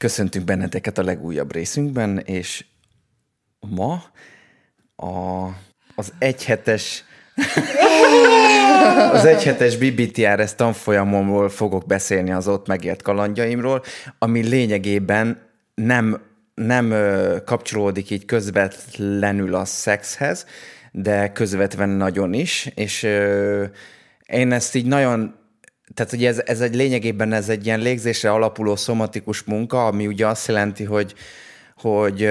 Köszöntünk benneteket a legújabb részünkben, és ma a, az egyhetes az egyhetes BBTRS tanfolyamomról fogok beszélni az ott megélt kalandjaimról, ami lényegében nem, nem kapcsolódik így közvetlenül a szexhez, de közvetlen nagyon is, és én ezt így nagyon tehát ugye ez, ez egy lényegében ez egy ilyen légzésre alapuló szomatikus munka, ami ugye azt jelenti, hogy, hogy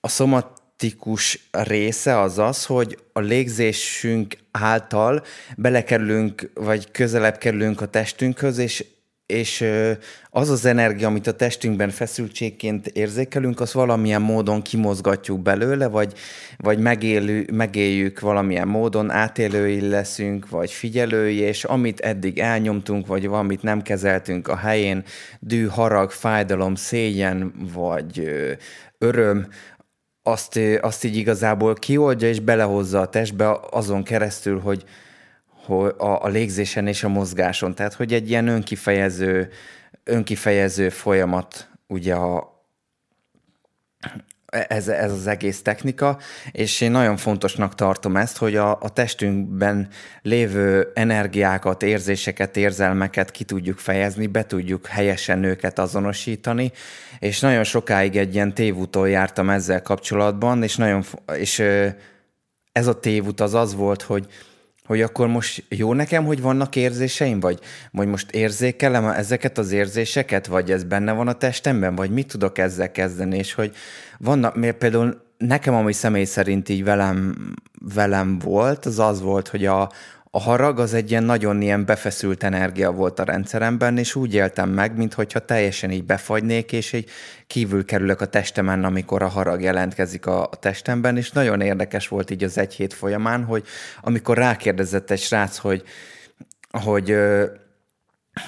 a szomatikus része az az, hogy a légzésünk által belekerülünk, vagy közelebb kerülünk a testünkhöz, és, és az az energia, amit a testünkben feszültségként érzékelünk, az valamilyen módon kimozgatjuk belőle, vagy, vagy megélő, megéljük valamilyen módon, átélői leszünk, vagy figyelői, és amit eddig elnyomtunk, vagy valamit nem kezeltünk a helyén, dű, harag, fájdalom, szégyen, vagy öröm, azt, azt így igazából kioldja és belehozza a testbe azon keresztül, hogy, a, a légzésen és a mozgáson. Tehát, hogy egy ilyen önkifejező, önkifejező folyamat ugye a, ez, ez az egész technika, és én nagyon fontosnak tartom ezt, hogy a, a testünkben lévő energiákat, érzéseket, érzelmeket ki tudjuk fejezni, be tudjuk helyesen őket azonosítani, és nagyon sokáig egy ilyen tévúton jártam ezzel kapcsolatban, és, nagyon, és ez a tévút az az volt, hogy hogy akkor most jó nekem, hogy vannak érzéseim, vagy, vagy most érzékelem ezeket az érzéseket, vagy ez benne van a testemben, vagy mit tudok ezzel kezdeni, és hogy vannak, mert például nekem, ami személy szerint így velem, velem volt, az az volt, hogy a, a harag az egy ilyen nagyon ilyen befeszült energia volt a rendszeremben, és úgy éltem meg, mintha teljesen így befagynék, és így kívül kerülök a testemen, amikor a harag jelentkezik a, a testemben, és nagyon érdekes volt így az egy hét folyamán, hogy amikor rákérdezett egy srác, hogy, hogy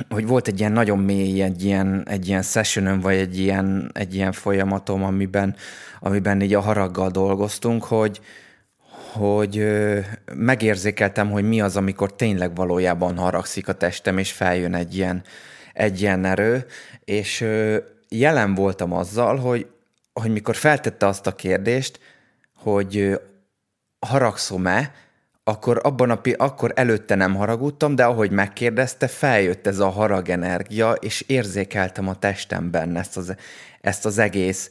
hogy volt egy ilyen nagyon mély, egy ilyen, egy ilyen sessionom, vagy egy ilyen, egy ilyen folyamatom, amiben, amiben így a haraggal dolgoztunk, hogy, hogy megérzékeltem, hogy mi az, amikor tényleg valójában haragszik a testem, és feljön egy ilyen, egy ilyen erő, és jelen voltam azzal, hogy, hogy mikor feltette azt a kérdést, hogy haragszom-e, akkor abban a akkor előtte nem haragudtam, de ahogy megkérdezte, feljött ez a haragenergia, és érzékeltem a testemben ezt az, ezt az egész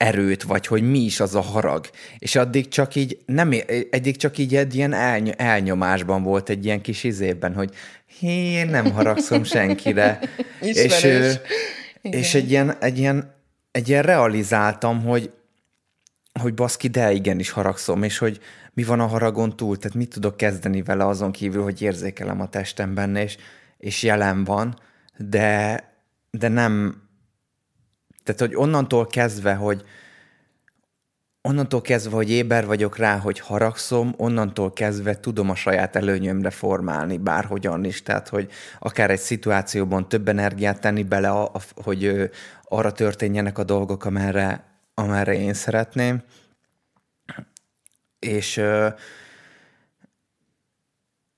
erőt, vagy hogy mi is az a harag. És addig csak így, nem, eddig csak így egy ilyen elny- elnyomásban volt egy ilyen kis izében, hogy hé, én nem haragszom senkire. és, és egy ilyen, egy ilyen, egy ilyen realizáltam, hogy, hogy baszki, de igenis haragszom, és hogy mi van a haragon túl, tehát mit tudok kezdeni vele azon kívül, hogy érzékelem a testem benne, és, és jelen van, de, de nem, tehát, hogy onnantól kezdve, hogy onnantól kezdve, hogy éber vagyok rá, hogy haragszom, onnantól kezdve tudom a saját előnyömre formálni bárhogyan is. Tehát, hogy akár egy szituációban több energiát tenni bele, a, a, hogy arra történjenek a dolgok, amerre, amerre én szeretném. És,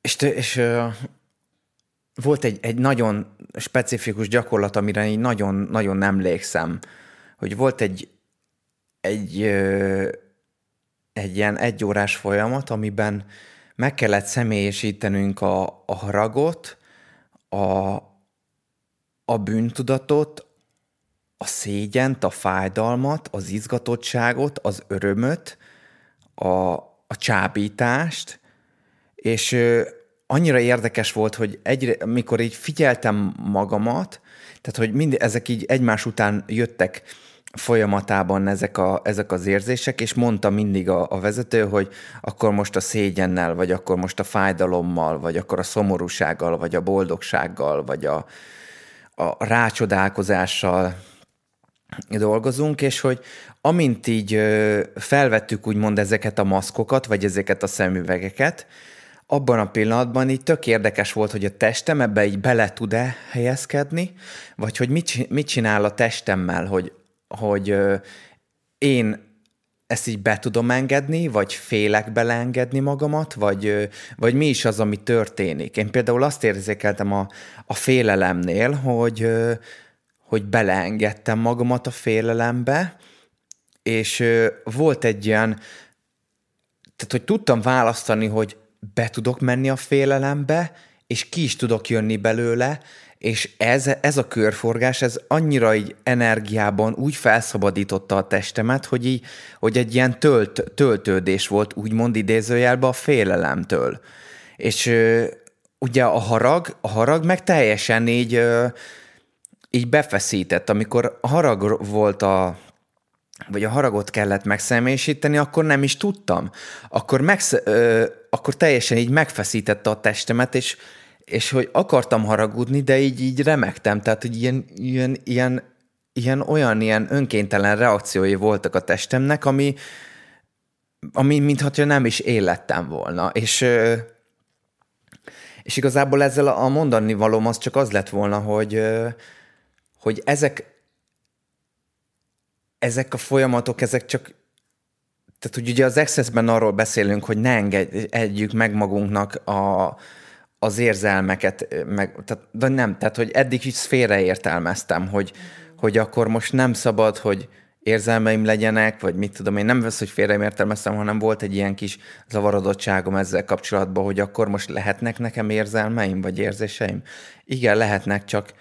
és, és volt egy, egy nagyon specifikus gyakorlat, amire így nagyon, nagyon emlékszem, hogy volt egy, egy, egy ilyen egyórás folyamat, amiben meg kellett személyesítenünk a, a haragot, a, a bűntudatot, a szégyent, a fájdalmat, az izgatottságot, az örömöt, a, a csábítást, és annyira érdekes volt, hogy egyre, mikor így figyeltem magamat, tehát hogy mind, ezek így egymás után jöttek folyamatában ezek, a, ezek az érzések, és mondta mindig a, a vezető, hogy akkor most a szégyennel, vagy akkor most a fájdalommal, vagy akkor a szomorúsággal, vagy a boldogsággal, vagy a, a rácsodálkozással dolgozunk, és hogy amint így felvettük úgymond ezeket a maszkokat, vagy ezeket a szemüvegeket, abban a pillanatban így tök érdekes volt, hogy a testem ebbe így bele tud-e helyezkedni, vagy hogy mit, mit csinál a testemmel, hogy, hogy én ezt így be tudom engedni, vagy félek beleengedni magamat, vagy, vagy mi is az, ami történik. Én például azt érzékeltem a, a félelemnél, hogy, hogy beleengedtem magamat a félelembe, és volt egy ilyen, tehát hogy tudtam választani, hogy be tudok menni a félelembe, és ki is tudok jönni belőle, és ez, ez a körforgás, ez annyira így energiában úgy felszabadította a testemet, hogy, így, hogy egy ilyen tölt, töltődés volt, úgymond idézőjelben a félelemtől. És ö, ugye a harag, a harag meg teljesen így, ö, így befeszített. Amikor harag volt a, vagy a haragot kellett megszemésíteni, akkor nem is tudtam. Akkor, megsz, ö, akkor teljesen így megfeszítette a testemet, és és hogy akartam haragudni, de így, így remektem, tehát hogy ilyen, ilyen, ilyen, ilyen olyan ilyen önkéntelen reakciói voltak a testemnek, ami, ami mintha nem is élettem volna. És, és igazából ezzel a mondani valóm az csak az lett volna, hogy, hogy ezek, ezek a folyamatok, ezek csak tehát, hogy ugye az Access-ben arról beszélünk, hogy ne engedjük meg magunknak a, az érzelmeket, meg, tehát, de nem, tehát hogy eddig is félreértelmeztem, hogy, hogy akkor most nem szabad, hogy érzelmeim legyenek, vagy mit tudom én, nem vesz, hogy félreértelmeztem, hanem volt egy ilyen kis zavarodottságom ezzel kapcsolatban, hogy akkor most lehetnek nekem érzelmeim, vagy érzéseim? Igen, lehetnek, csak,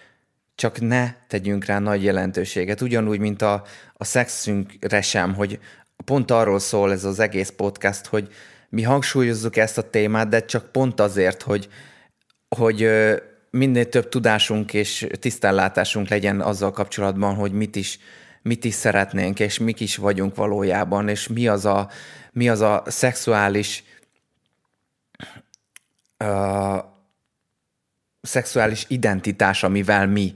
csak ne tegyünk rá nagy jelentőséget. Ugyanúgy, mint a, a szexünkre sem, hogy pont arról szól ez az egész podcast, hogy mi hangsúlyozzuk ezt a témát, de csak pont azért, hogy, hogy minél több tudásunk és tisztánlátásunk legyen azzal kapcsolatban, hogy mit is, mit is szeretnénk, és mik is vagyunk valójában, és mi az a, mi az a szexuális uh, szexuális identitás, amivel mi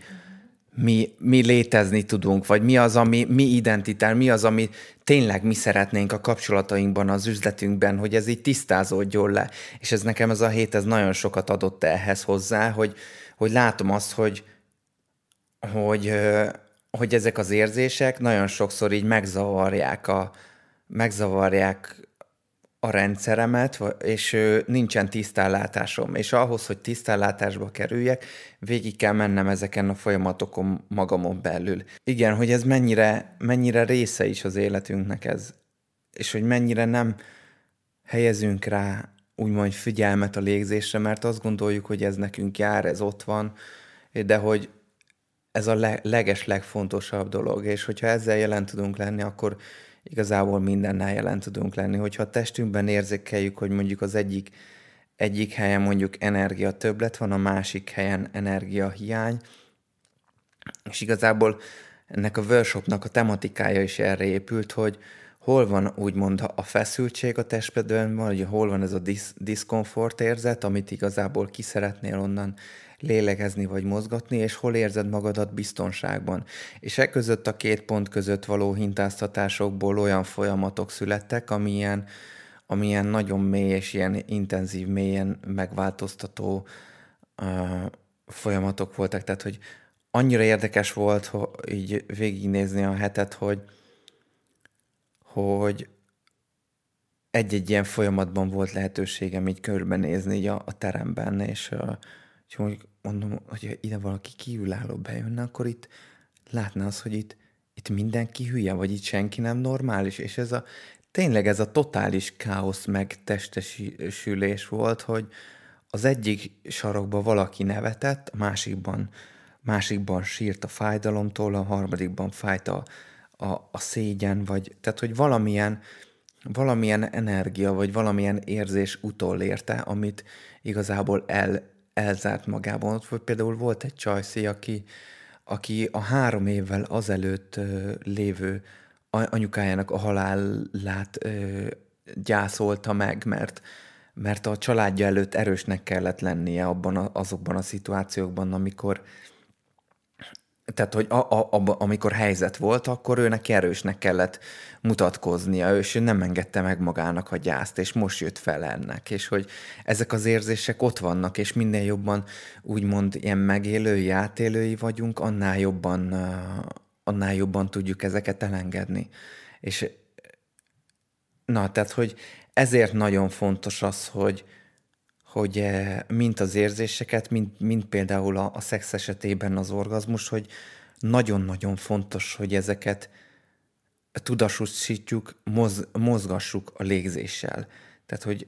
mi, mi létezni tudunk, vagy mi az, ami mi identitál, mi az, ami tényleg mi szeretnénk a kapcsolatainkban, az üzletünkben, hogy ez így tisztázódjon le. És ez nekem ez a hét, ez nagyon sokat adott ehhez hozzá, hogy, hogy látom azt, hogy, hogy, hogy ezek az érzések nagyon sokszor így megzavarják a, megzavarják a rendszeremet, és nincsen tisztállátásom. És ahhoz, hogy tisztállátásba kerüljek, végig kell mennem ezeken a folyamatokon magamon belül. Igen, hogy ez mennyire, mennyire része is az életünknek ez, és hogy mennyire nem helyezünk rá úgymond figyelmet a légzésre, mert azt gondoljuk, hogy ez nekünk jár, ez ott van, de hogy ez a leges, legfontosabb dolog, és hogyha ezzel jelen tudunk lenni, akkor igazából mindennel jelen tudunk lenni. Hogyha a testünkben érzékeljük, hogy mondjuk az egyik, egyik helyen mondjuk energia többlet van, a másik helyen energia hiány, és igazából ennek a workshopnak a tematikája is erre épült, hogy hol van úgymond a feszültség a testben, vagy hol van ez a disz- diszkomfort érzet, amit igazából ki szeretnél onnan lélegezni vagy mozgatni, és hol érzed magadat biztonságban. És e között a két pont között való hintáztatásokból olyan folyamatok születtek, amilyen, amilyen nagyon mély és ilyen intenzív, mélyen megváltoztató uh, folyamatok voltak. Tehát, hogy annyira érdekes volt hogy így végignézni a hetet, hogy, hogy egy-egy ilyen folyamatban volt lehetőségem így körbenézni így a, a teremben, és uh, és mondjuk mondom, hogy ide valaki kívülálló bejönne, akkor itt látná az, hogy itt, itt mindenki hülye, vagy itt senki nem normális, és ez a tényleg ez a totális káosz meg testesülés volt, hogy az egyik sarokban valaki nevetett, a másikban, másikban sírt a fájdalomtól, a harmadikban fájt a, a, a szégyen, vagy tehát, hogy valamilyen, valamilyen energia, vagy valamilyen érzés utolérte, amit igazából el, elzárt magában. Ott például volt egy csajszé, aki, aki a három évvel azelőtt lévő anyukájának a halálát gyászolta meg, mert, mert a családja előtt erősnek kellett lennie abban a, azokban a szituációkban, amikor tehát, hogy a, a, a, amikor helyzet volt, akkor ő neki erősnek kellett mutatkoznia, és ő nem engedte meg magának a gyászt, és most jött fel ennek, és hogy ezek az érzések ott vannak, és minél jobban úgymond ilyen megélői, átélői vagyunk, annál jobban, annál jobban tudjuk ezeket elengedni. És na, tehát, hogy ezért nagyon fontos az, hogy, hogy eh, mint az érzéseket, mint, mint például a, a szex esetében az orgazmus, hogy nagyon-nagyon fontos, hogy ezeket tudatosítjuk, moz, mozgassuk a légzéssel. Tehát, hogy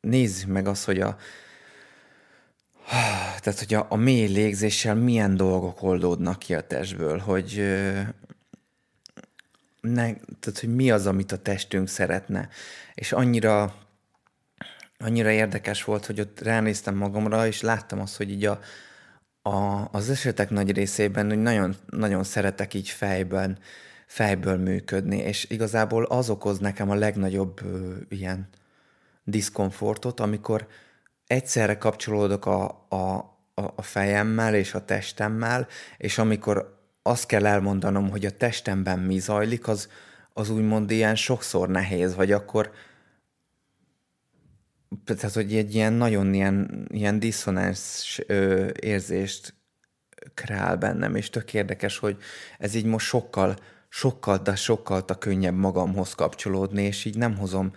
nézzük meg azt, hogy a, tehát, hogy a, a mély légzéssel milyen dolgok oldódnak ki a testből, hogy ne, tehát, hogy mi az, amit a testünk szeretne. És annyira annyira érdekes volt, hogy ott ránéztem magamra, és láttam azt, hogy így a, a, az esetek nagy részében hogy nagyon, nagyon szeretek így fejben, fejből működni, és igazából az okoz nekem a legnagyobb ö, ilyen diszkomfortot, amikor egyszerre kapcsolódok a, a, a fejemmel és a testemmel, és amikor azt kell elmondanom, hogy a testemben mi zajlik, az, az úgymond ilyen sokszor nehéz, vagy akkor, tehát, hogy egy ilyen nagyon ilyen, ilyen diszonás ö, érzést kreál bennem, és tök érdekes, hogy ez így most sokkal, sokkal, de sokkal a könnyebb magamhoz kapcsolódni, és így nem hozom,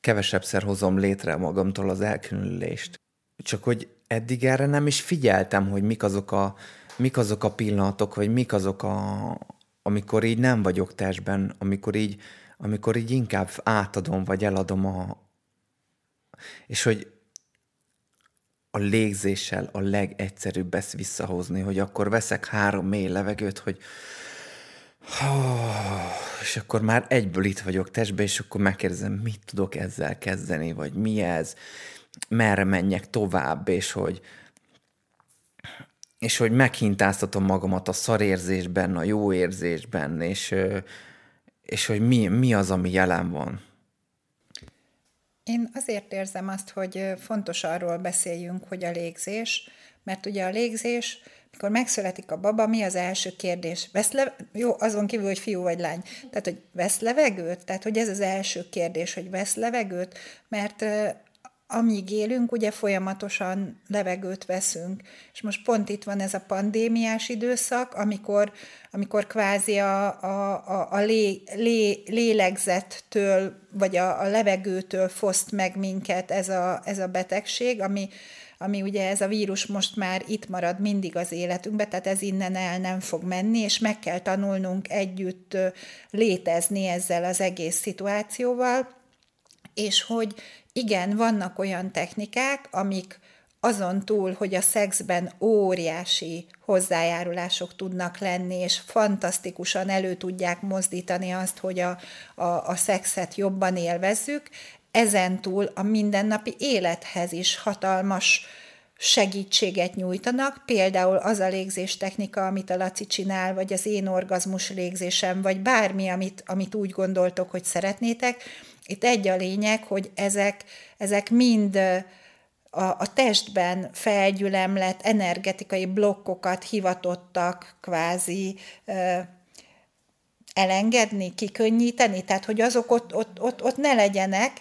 kevesebbszer hozom létre magamtól az elkülönülést. Csak hogy eddig erre nem is figyeltem, hogy mik azok a, mik azok a pillanatok, vagy mik azok a, amikor így nem vagyok testben, amikor így, amikor így inkább átadom, vagy eladom a, és hogy a légzéssel a legegyszerűbb ezt visszahozni, hogy akkor veszek három mély levegőt, hogy és akkor már egyből itt vagyok testben, és akkor megkérdezem, mit tudok ezzel kezdeni, vagy mi ez, merre menjek tovább, és hogy és hogy meghintáztatom magamat a szarérzésben, a jó érzésben, és, és hogy mi, mi az, ami jelen van. Én azért érzem azt, hogy fontos arról beszéljünk, hogy a légzés, mert ugye a légzés, mikor megszületik a baba, mi az első kérdés? Vesz le, jó, azon kívül, hogy fiú vagy lány. Tehát, hogy vesz levegőt? Tehát, hogy ez az első kérdés, hogy vesz levegőt? Mert amíg élünk, ugye folyamatosan levegőt veszünk. És most pont itt van ez a pandémiás időszak, amikor, amikor kvázi a, a, a, a lé, lé, lélegzettől, vagy a, a levegőtől foszt meg minket ez a, ez a betegség, ami, ami ugye ez a vírus most már itt marad mindig az életünkben, tehát ez innen el nem fog menni, és meg kell tanulnunk együtt létezni ezzel az egész szituációval, és hogy igen, vannak olyan technikák, amik azon túl, hogy a szexben óriási hozzájárulások tudnak lenni, és fantasztikusan elő tudják mozdítani azt, hogy a, a, a szexet jobban élvezzük, ezen túl a mindennapi élethez is hatalmas segítséget nyújtanak, például az a légzés technika, amit a Laci csinál, vagy az én orgazmus légzésem, vagy bármi, amit, amit úgy gondoltok, hogy szeretnétek, itt egy a lényeg, hogy ezek, ezek mind a, a testben felgyülemlett energetikai blokkokat hivatottak kvázi ö, elengedni, kikönnyíteni, tehát hogy azok ott, ott, ott, ott ne legyenek,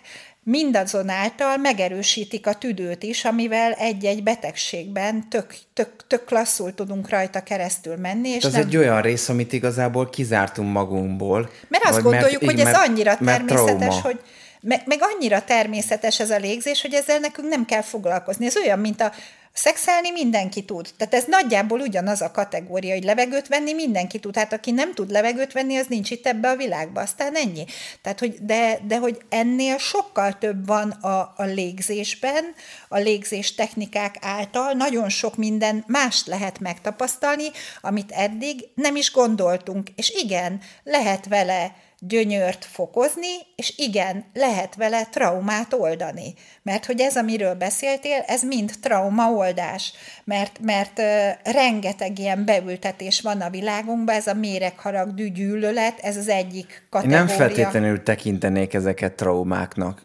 mindazonáltal megerősítik a tüdőt is, amivel egy-egy betegségben tök, tök, tök klasszul tudunk rajta keresztül menni. És ez nem... egy olyan rész, amit igazából kizártunk magunkból. Mert azt gondoljuk, mert, hogy ez annyira természetes, hogy meg, meg annyira természetes ez a légzés, hogy ezzel nekünk nem kell foglalkozni. Ez olyan, mint a Szexelni mindenki tud. Tehát ez nagyjából ugyanaz a kategória, hogy levegőt venni mindenki tud. Hát aki nem tud levegőt venni, az nincs itt ebbe a világba, aztán ennyi. Tehát, hogy de, de hogy ennél sokkal több van a, a légzésben, a légzés technikák által nagyon sok minden mást lehet megtapasztalni, amit eddig nem is gondoltunk. És igen, lehet vele gyönyört fokozni, és igen, lehet vele traumát oldani. Mert hogy ez, amiről beszéltél, ez mind traumaoldás. Mert, mert uh, rengeteg ilyen beültetés van a világunkban, ez a méregharag, gyűlölet, ez az egyik kategória. Én nem feltétlenül tekintenék ezeket traumáknak,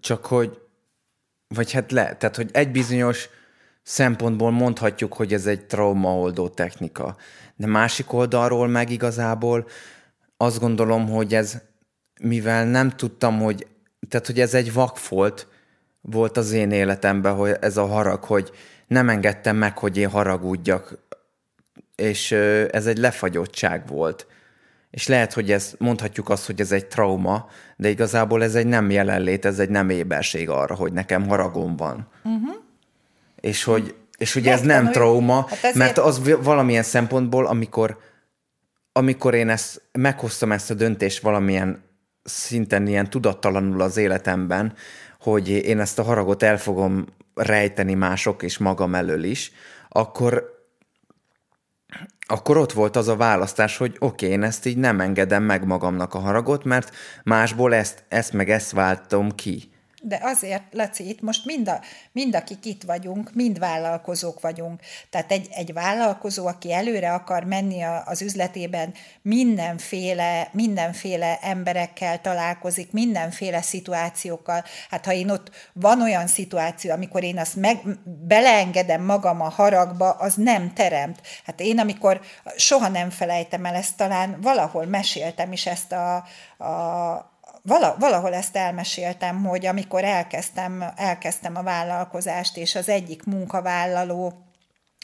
csak hogy, vagy hát le, tehát hogy egy bizonyos szempontból mondhatjuk, hogy ez egy traumaoldó technika. De másik oldalról meg igazából azt gondolom, hogy ez, mivel nem tudtam, hogy, tehát hogy ez egy vakfolt volt az én életemben, hogy ez a harag, hogy nem engedtem meg, hogy én haragudjak, és ez egy lefagyottság volt. És lehet, hogy ez, mondhatjuk azt, hogy ez egy trauma, de igazából ez egy nem jelenlét, ez egy nem éberség arra, hogy nekem haragom van. Uh-huh. És hogy, és hogy ez nem trauma, hát ezért... mert az valamilyen szempontból, amikor, amikor én ezt meghoztam ezt a döntést valamilyen szinten ilyen tudattalanul az életemben, hogy én ezt a haragot el fogom rejteni mások és magam elől is, akkor akkor ott volt az a választás, hogy oké, okay, én ezt így nem engedem meg magamnak a haragot, mert másból ezt, ezt meg ezt váltom ki. De azért, Laci, itt most mind, a, mind akik itt vagyunk, mind vállalkozók vagyunk. Tehát egy, egy vállalkozó, aki előre akar menni a, az üzletében, mindenféle, mindenféle emberekkel találkozik, mindenféle szituációkkal. Hát ha én ott van olyan szituáció, amikor én azt meg, beleengedem magam a haragba, az nem teremt. Hát én, amikor soha nem felejtem el ezt, talán valahol meséltem is ezt a, a valahol ezt elmeséltem, hogy amikor elkezdtem, elkezdtem a vállalkozást, és az egyik munkavállaló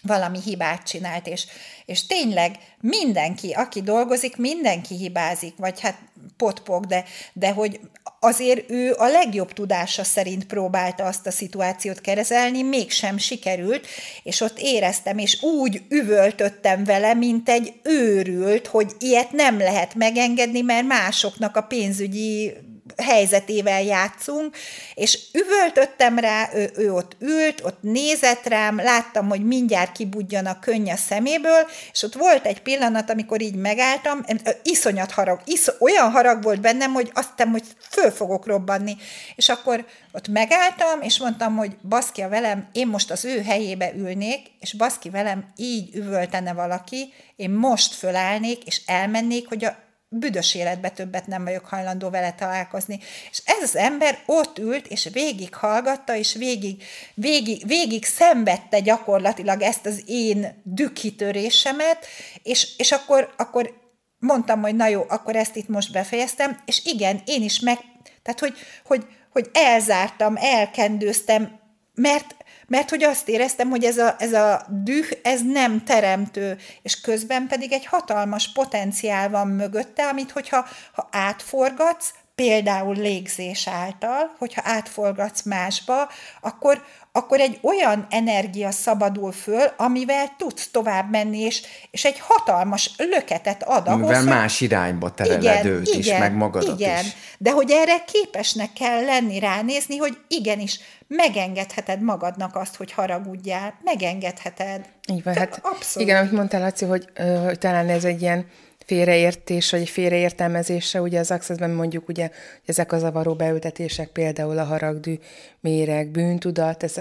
valami hibát csinált, és, és tényleg mindenki, aki dolgozik, mindenki hibázik, vagy hát potpok, de, de hogy azért ő a legjobb tudása szerint próbálta azt a szituációt kezelni, mégsem sikerült, és ott éreztem, és úgy üvöltöttem vele, mint egy őrült, hogy ilyet nem lehet megengedni, mert másoknak a pénzügyi helyzetével játszunk, és üvöltöttem rá, ő, ő ott ült, ott nézett rám, láttam, hogy mindjárt kibudjan a könny a szeméből, és ott volt egy pillanat, amikor így megálltam, iszonyat harag, isz, olyan harag volt bennem, hogy azt hittem, hogy föl fogok robbanni. És akkor ott megálltam, és mondtam, hogy baszki a velem, én most az ő helyébe ülnék, és baszki velem így üvöltene valaki, én most fölállnék, és elmennék, hogy a büdös életbe többet nem vagyok hajlandó vele találkozni. És ez az ember ott ült, és végig hallgatta, és végig, végig, végig szenvedte gyakorlatilag ezt az én dükkhitörésemet, és, és akkor, akkor mondtam, hogy na jó, akkor ezt itt most befejeztem, és igen, én is meg, tehát hogy, hogy, hogy elzártam, elkendőztem, mert mert hogy azt éreztem, hogy ez a, ez a düh, ez nem teremtő, és közben pedig egy hatalmas potenciál van mögötte, amit hogyha ha átforgatsz, például légzés által, hogyha átforgatsz másba, akkor, akkor egy olyan energia szabadul föl, amivel tudsz tovább menni, és, és egy hatalmas löketet ad ahhoz, Amivel más irányba tereled igen, őt igen, is, meg magadat igen, is. De hogy erre képesnek kell lenni, ránézni, hogy igenis, megengedheted magadnak azt, hogy haragudjál, megengedheted. Így van, hát abszolút. igen, amit mondtál, Laci, hogy, hogy talán ez egy ilyen félreértés, vagy félreértelmezése, ugye az accessben mondjuk ugye, hogy ezek a zavaró beültetések, például a haragdű, méreg, bűntudat, ez,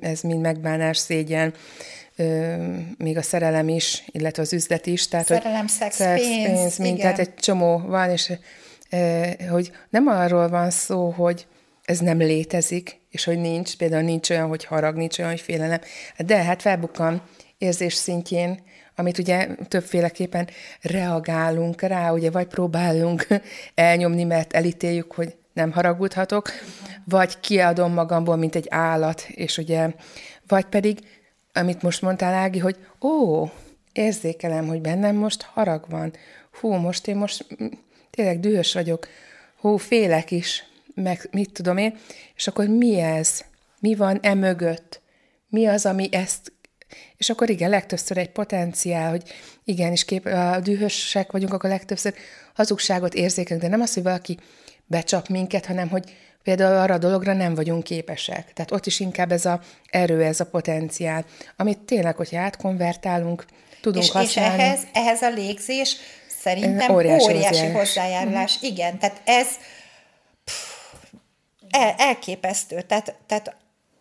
ez mind megbánás, szégyen, még a szerelem is, illetve az üzlet is. Tehát, szerelem, hogy szex, szex pénz, pénz mind, tehát egy csomó van, és hogy nem arról van szó, hogy ez nem létezik, és hogy nincs, például nincs olyan, hogy harag, nincs olyan, hogy félelem, de hát felbukkan érzés szintjén, amit ugye többféleképpen reagálunk rá, ugye vagy próbálunk elnyomni, mert elítéljük, hogy nem haragudhatok, vagy kiadom magamból, mint egy állat, és ugye, vagy pedig, amit most mondtál, Ági, hogy ó, érzékelem, hogy bennem most harag van. Hú, most én most tényleg dühös vagyok. Hú, félek is, meg mit tudom én, és akkor mi ez? Mi van e mögött? Mi az, ami ezt és akkor igen, legtöbbször egy potenciál, hogy igenis kép, a dühösek vagyunk, akkor legtöbbször hazugságot érzékelünk, de nem az, hogy valaki becsap minket, hanem hogy például arra a dologra nem vagyunk képesek. Tehát ott is inkább ez a erő, ez a potenciál, amit tényleg, hogyha átkonvertálunk, tudunk és, használni. És ehhez, ehhez a légzés szerintem óriási, óriási hozzájárulás. Mm. Igen, tehát ez pff, el, elképesztő. Tehát, tehát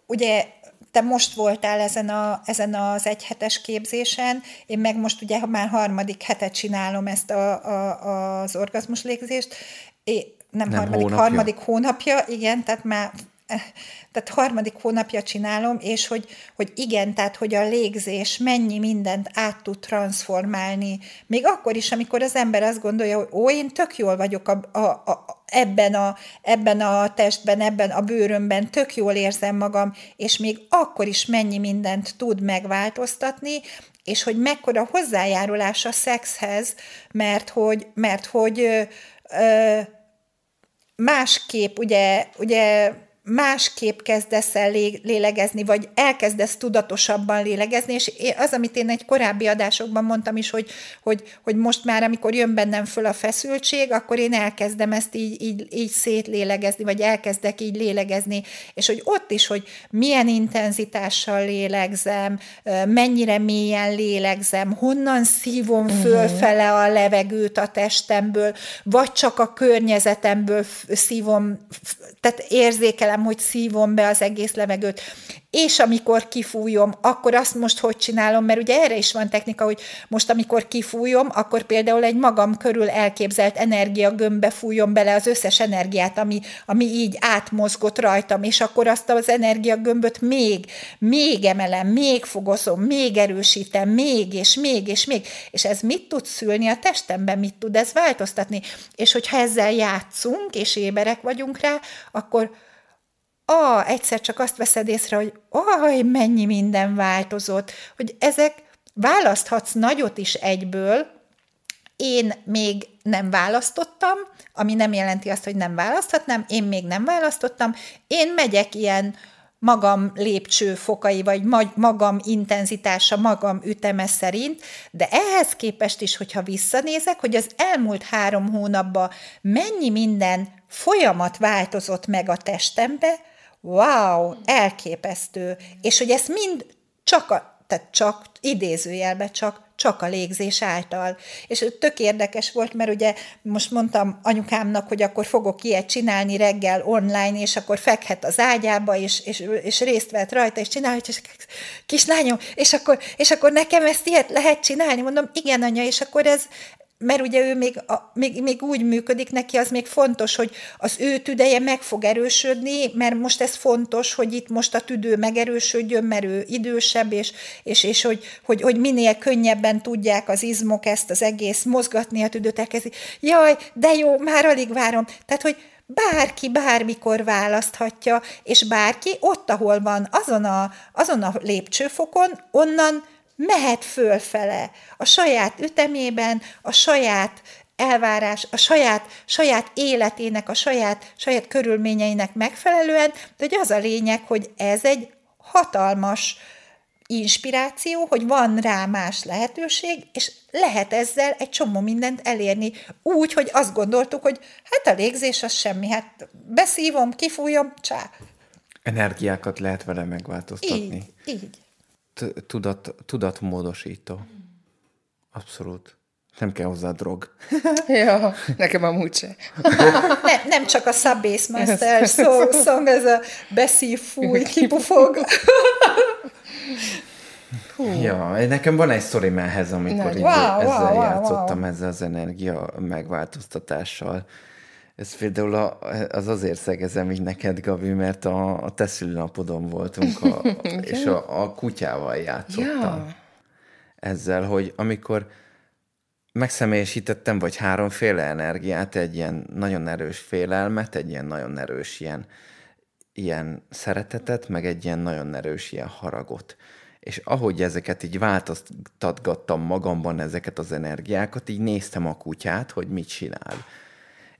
ugye te most voltál ezen, a, ezen az egyhetes képzésen, én meg most ugye már harmadik hetet csinálom ezt a, a, az orgazmus légzést, é, nem, nem harmadik, hónapja. harmadik hónapja, igen, tehát már tehát harmadik hónapja csinálom, és hogy, hogy igen, tehát hogy a légzés mennyi mindent át tud transformálni. Még akkor is, amikor az ember azt gondolja, hogy ó, én tök jól vagyok a, a, a, ebben, a, ebben a testben, ebben a bőrömben, tök jól érzem magam, és még akkor is mennyi mindent tud megváltoztatni, és hogy mekkora hozzájárulás a szexhez, mert hogy, mert hogy ö, ö, másképp, ugye, ugye másképp kezdesz el lélegezni, vagy elkezdesz tudatosabban lélegezni, és az, amit én egy korábbi adásokban mondtam is, hogy, hogy, hogy most már, amikor jön bennem föl a feszültség, akkor én elkezdem ezt így, így, így szétlélegezni, vagy elkezdek így lélegezni, és hogy ott is, hogy milyen intenzitással lélegzem, mennyire mélyen lélegzem, honnan szívom mhm. fölfele a levegőt a testemből, vagy csak a környezetemből szívom, tehát érzékelem, hogy szívom be az egész levegőt. És amikor kifújom, akkor azt most hogy csinálom, mert ugye erre is van technika, hogy most amikor kifújom, akkor például egy magam körül elképzelt energiagömbbe fújom bele az összes energiát, ami, ami így átmozgott rajtam, és akkor azt az energiagömböt még, még emelem, még fogozom, még erősítem, még, és még, és még, és ez mit tud szülni a testemben, mit tud ez változtatni, és hogyha ezzel játszunk, és éberek vagyunk rá, akkor ah, egyszer csak azt veszed észre, hogy aj, mennyi minden változott, hogy ezek választhatsz nagyot is egyből, én még nem választottam, ami nem jelenti azt, hogy nem választhatnám, én még nem választottam, én megyek ilyen magam lépcsőfokai, vagy magam intenzitása, magam üteme szerint, de ehhez képest is, hogyha visszanézek, hogy az elmúlt három hónapban mennyi minden folyamat változott meg a testembe, wow, elképesztő, és hogy ezt mind csak a, tehát csak idézőjelbe csak, csak a légzés által. És tök érdekes volt, mert ugye most mondtam anyukámnak, hogy akkor fogok ilyet csinálni reggel online, és akkor fekhet az ágyába, és, és, és részt vett rajta, és csinálja, és kislányom, és akkor, és akkor nekem ezt ilyet lehet csinálni? Mondom, igen, anya, és akkor ez, mert ugye ő még, a, még, még úgy működik neki, az még fontos, hogy az ő tüdeje meg fog erősödni, mert most ez fontos, hogy itt most a tüdő megerősödjön, mert ő idősebb, és, és, és hogy, hogy, hogy minél könnyebben tudják az izmok ezt az egész mozgatni a tüdőt, elkezdi. Jaj, de jó, már alig várom. Tehát, hogy bárki bármikor választhatja, és bárki ott, ahol van, azon a, azon a lépcsőfokon, onnan mehet fölfele a saját ütemében, a saját elvárás, a saját, saját életének, a saját, saját körülményeinek megfelelően, de hogy az a lényeg, hogy ez egy hatalmas inspiráció, hogy van rá más lehetőség, és lehet ezzel egy csomó mindent elérni, úgy, hogy azt gondoltuk, hogy hát a légzés az semmi, hát beszívom, kifújom, csá. Energiákat lehet vele megváltoztatni. Így, így tudat, tudatmódosító. Abszolút. Nem kell hozzá drog. ja, nekem amúgy se. ne, nem csak a Subbase Master szó, song, ez a beszív, fúj, kipufog. Ja, nekem van egy sztorim ehhez, amikor így wow, ezzel wow, játszottam, wow. ezzel az energia megváltoztatással. Ez például a, az azért szegezem így neked, Gabi, mert a, a te szülőnapodon voltunk, a, és a, a kutyával játszottam. Ja. Ezzel, hogy amikor megszemélyesítettem, vagy háromféle energiát, egy ilyen nagyon erős félelmet, egy ilyen nagyon erős ilyen, ilyen szeretetet, meg egy ilyen nagyon erős ilyen haragot. És ahogy ezeket így változtatgattam magamban, ezeket az energiákat, így néztem a kutyát, hogy mit csinál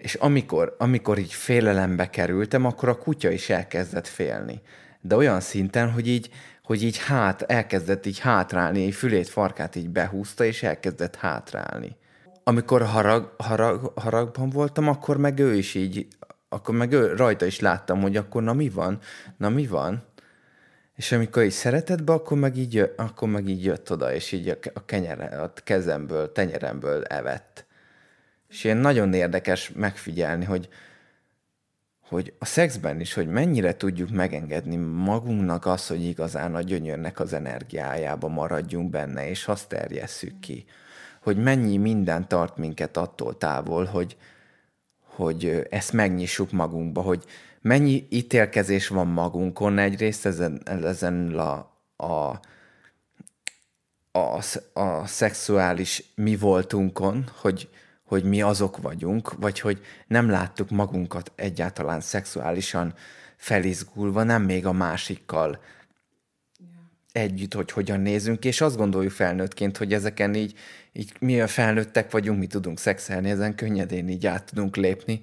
és amikor, amikor így félelembe kerültem, akkor a kutya is elkezdett félni. De olyan szinten, hogy így, hogy így hát, elkezdett így hátrálni, egy fülét, farkát így behúzta, és elkezdett hátrálni. Amikor harag, harag, haragban voltam, akkor meg ő is így, akkor meg ő, rajta is láttam, hogy akkor na mi van, na mi van. És amikor így szeretett be, akkor meg így, akkor meg így jött oda, és így a, kenyere, a kezemből, tenyeremből evett. És ilyen nagyon érdekes megfigyelni, hogy, hogy a szexben is, hogy mennyire tudjuk megengedni magunknak azt, hogy igazán a gyönyörnek az energiájába maradjunk benne, és azt terjesszük ki. Hogy mennyi minden tart minket attól távol, hogy, hogy ezt megnyissuk magunkba, hogy mennyi ítélkezés van magunkon egyrészt ezen, ezen a, a, a, a szexuális mi voltunkon, hogy, hogy mi azok vagyunk, vagy hogy nem láttuk magunkat egyáltalán szexuálisan felizgulva, nem még a másikkal együtt, hogy hogyan nézünk, és azt gondoljuk felnőttként, hogy ezeken így, így mi a felnőttek vagyunk, mi tudunk szexelni, ezen könnyedén így át tudunk lépni.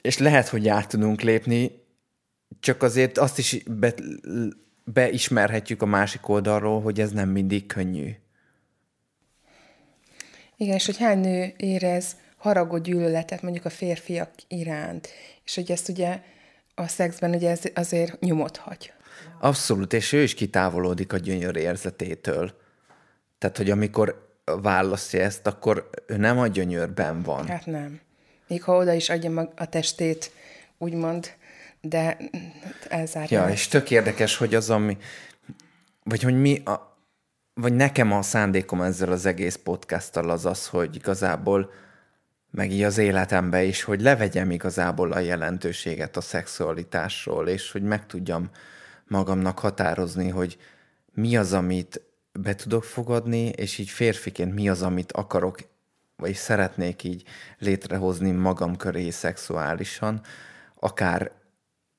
És lehet, hogy át tudunk lépni, csak azért azt is be, beismerhetjük a másik oldalról, hogy ez nem mindig könnyű. Igen, és hogy hány nő érez haragot, gyűlöletet mondjuk a férfiak iránt, és hogy ezt ugye a szexben ugye ez azért nyomot hagy. Abszolút, és ő is kitávolodik a gyönyör érzetétől. Tehát, hogy amikor választja ezt, akkor ő nem a gyönyörben van. Hát nem. Még ha oda is adja a testét, úgymond, de elzárja. Ja, és tök érdekes, hogy az, ami, vagy hogy mi, a, vagy nekem a szándékom ezzel az egész podcasttal az az, hogy igazából meg így az életembe is, hogy levegyem igazából a jelentőséget a szexualitásról, és hogy meg tudjam magamnak határozni, hogy mi az, amit be tudok fogadni, és így férfiként mi az, amit akarok, vagy szeretnék így létrehozni magam köré szexuálisan, akár,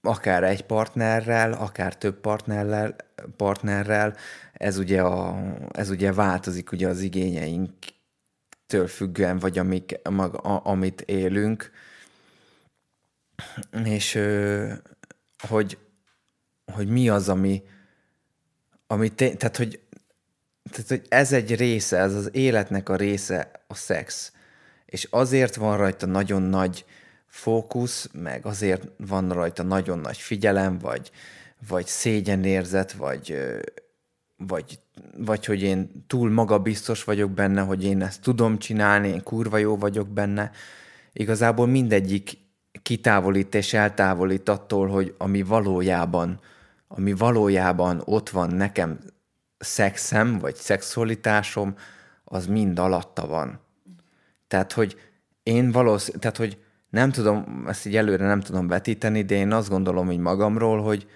akár egy partnerrel, akár több partnerrel, partnerrel ez ugye, a, ez ugye változik ugye az igényeinktől függően, vagy amik, mag, a, amit élünk, és hogy hogy mi az, ami, ami té- tehát, hogy, tehát, hogy ez egy része, ez az életnek a része a szex. És azért van rajta nagyon nagy fókusz, meg azért van rajta nagyon nagy figyelem, vagy, vagy szégyenérzet, vagy, vagy, vagy hogy én túl magabiztos vagyok benne, hogy én ezt tudom csinálni, én kurva jó vagyok benne. Igazából mindegyik kitávolít és eltávolít attól, hogy ami valójában ami valójában ott van nekem szexem, vagy szexualitásom, az mind alatta van. Tehát, hogy én valószínűleg, tehát, hogy nem tudom, ezt így előre nem tudom vetíteni, de én azt gondolom így magamról, hogy,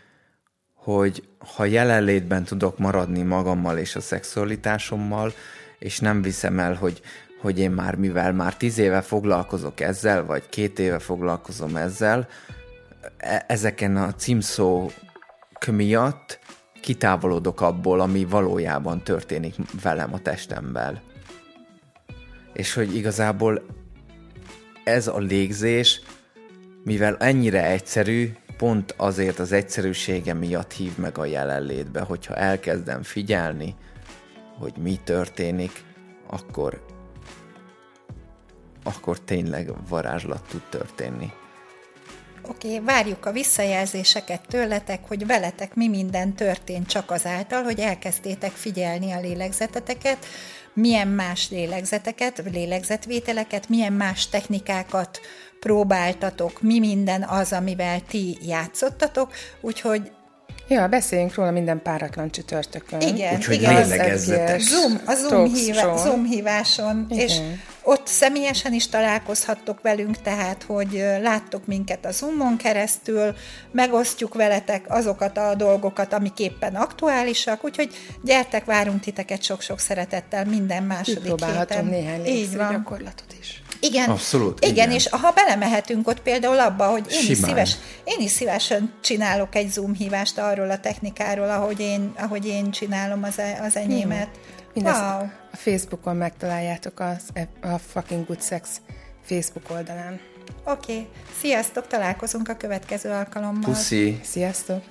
hogy ha jelenlétben tudok maradni magammal és a szexualitásommal, és nem viszem el, hogy, hogy én már mivel már tíz éve foglalkozok ezzel, vagy két éve foglalkozom ezzel, e- ezeken a címszó miatt kitávolodok abból, ami valójában történik velem a testemben. És hogy igazából ez a légzés, mivel ennyire egyszerű, pont azért az egyszerűsége miatt hív meg a jelenlétbe, hogyha elkezdem figyelni, hogy mi történik, akkor akkor tényleg varázslat tud történni. Oké, okay, várjuk a visszajelzéseket tőletek, hogy veletek mi minden történt csak azáltal, hogy elkezdtétek figyelni a lélegzeteteket, milyen más lélegzeteket, lélegzetvételeket, milyen más technikákat próbáltatok, mi minden az, amivel ti játszottatok, úgyhogy Ja, beszéljünk róla minden páratlan csütörtökön. Igen, Úgyhogy igen. Zoom, a Zoom, híva, Zoom híváson, igen. és ott személyesen is találkozhattok velünk, tehát, hogy láttok minket a Zoomon keresztül, megosztjuk veletek azokat a dolgokat, amik éppen aktuálisak, úgyhogy gyertek, várunk titeket sok-sok szeretettel minden második héten. néhány Így van. gyakorlatot is. Igen, Abszolút, igen, igen, és ha belemehetünk ott például abba, hogy én is, szíves, én is szívesen csinálok egy Zoom hívást arról a technikáról, ahogy én, ahogy én csinálom az, e, az enyémet. Mindezt wow. a Facebookon megtaláljátok az, a Fucking Good Sex Facebook oldalán. Oké, okay. sziasztok, találkozunk a következő alkalommal. Puszi. Sziasztok.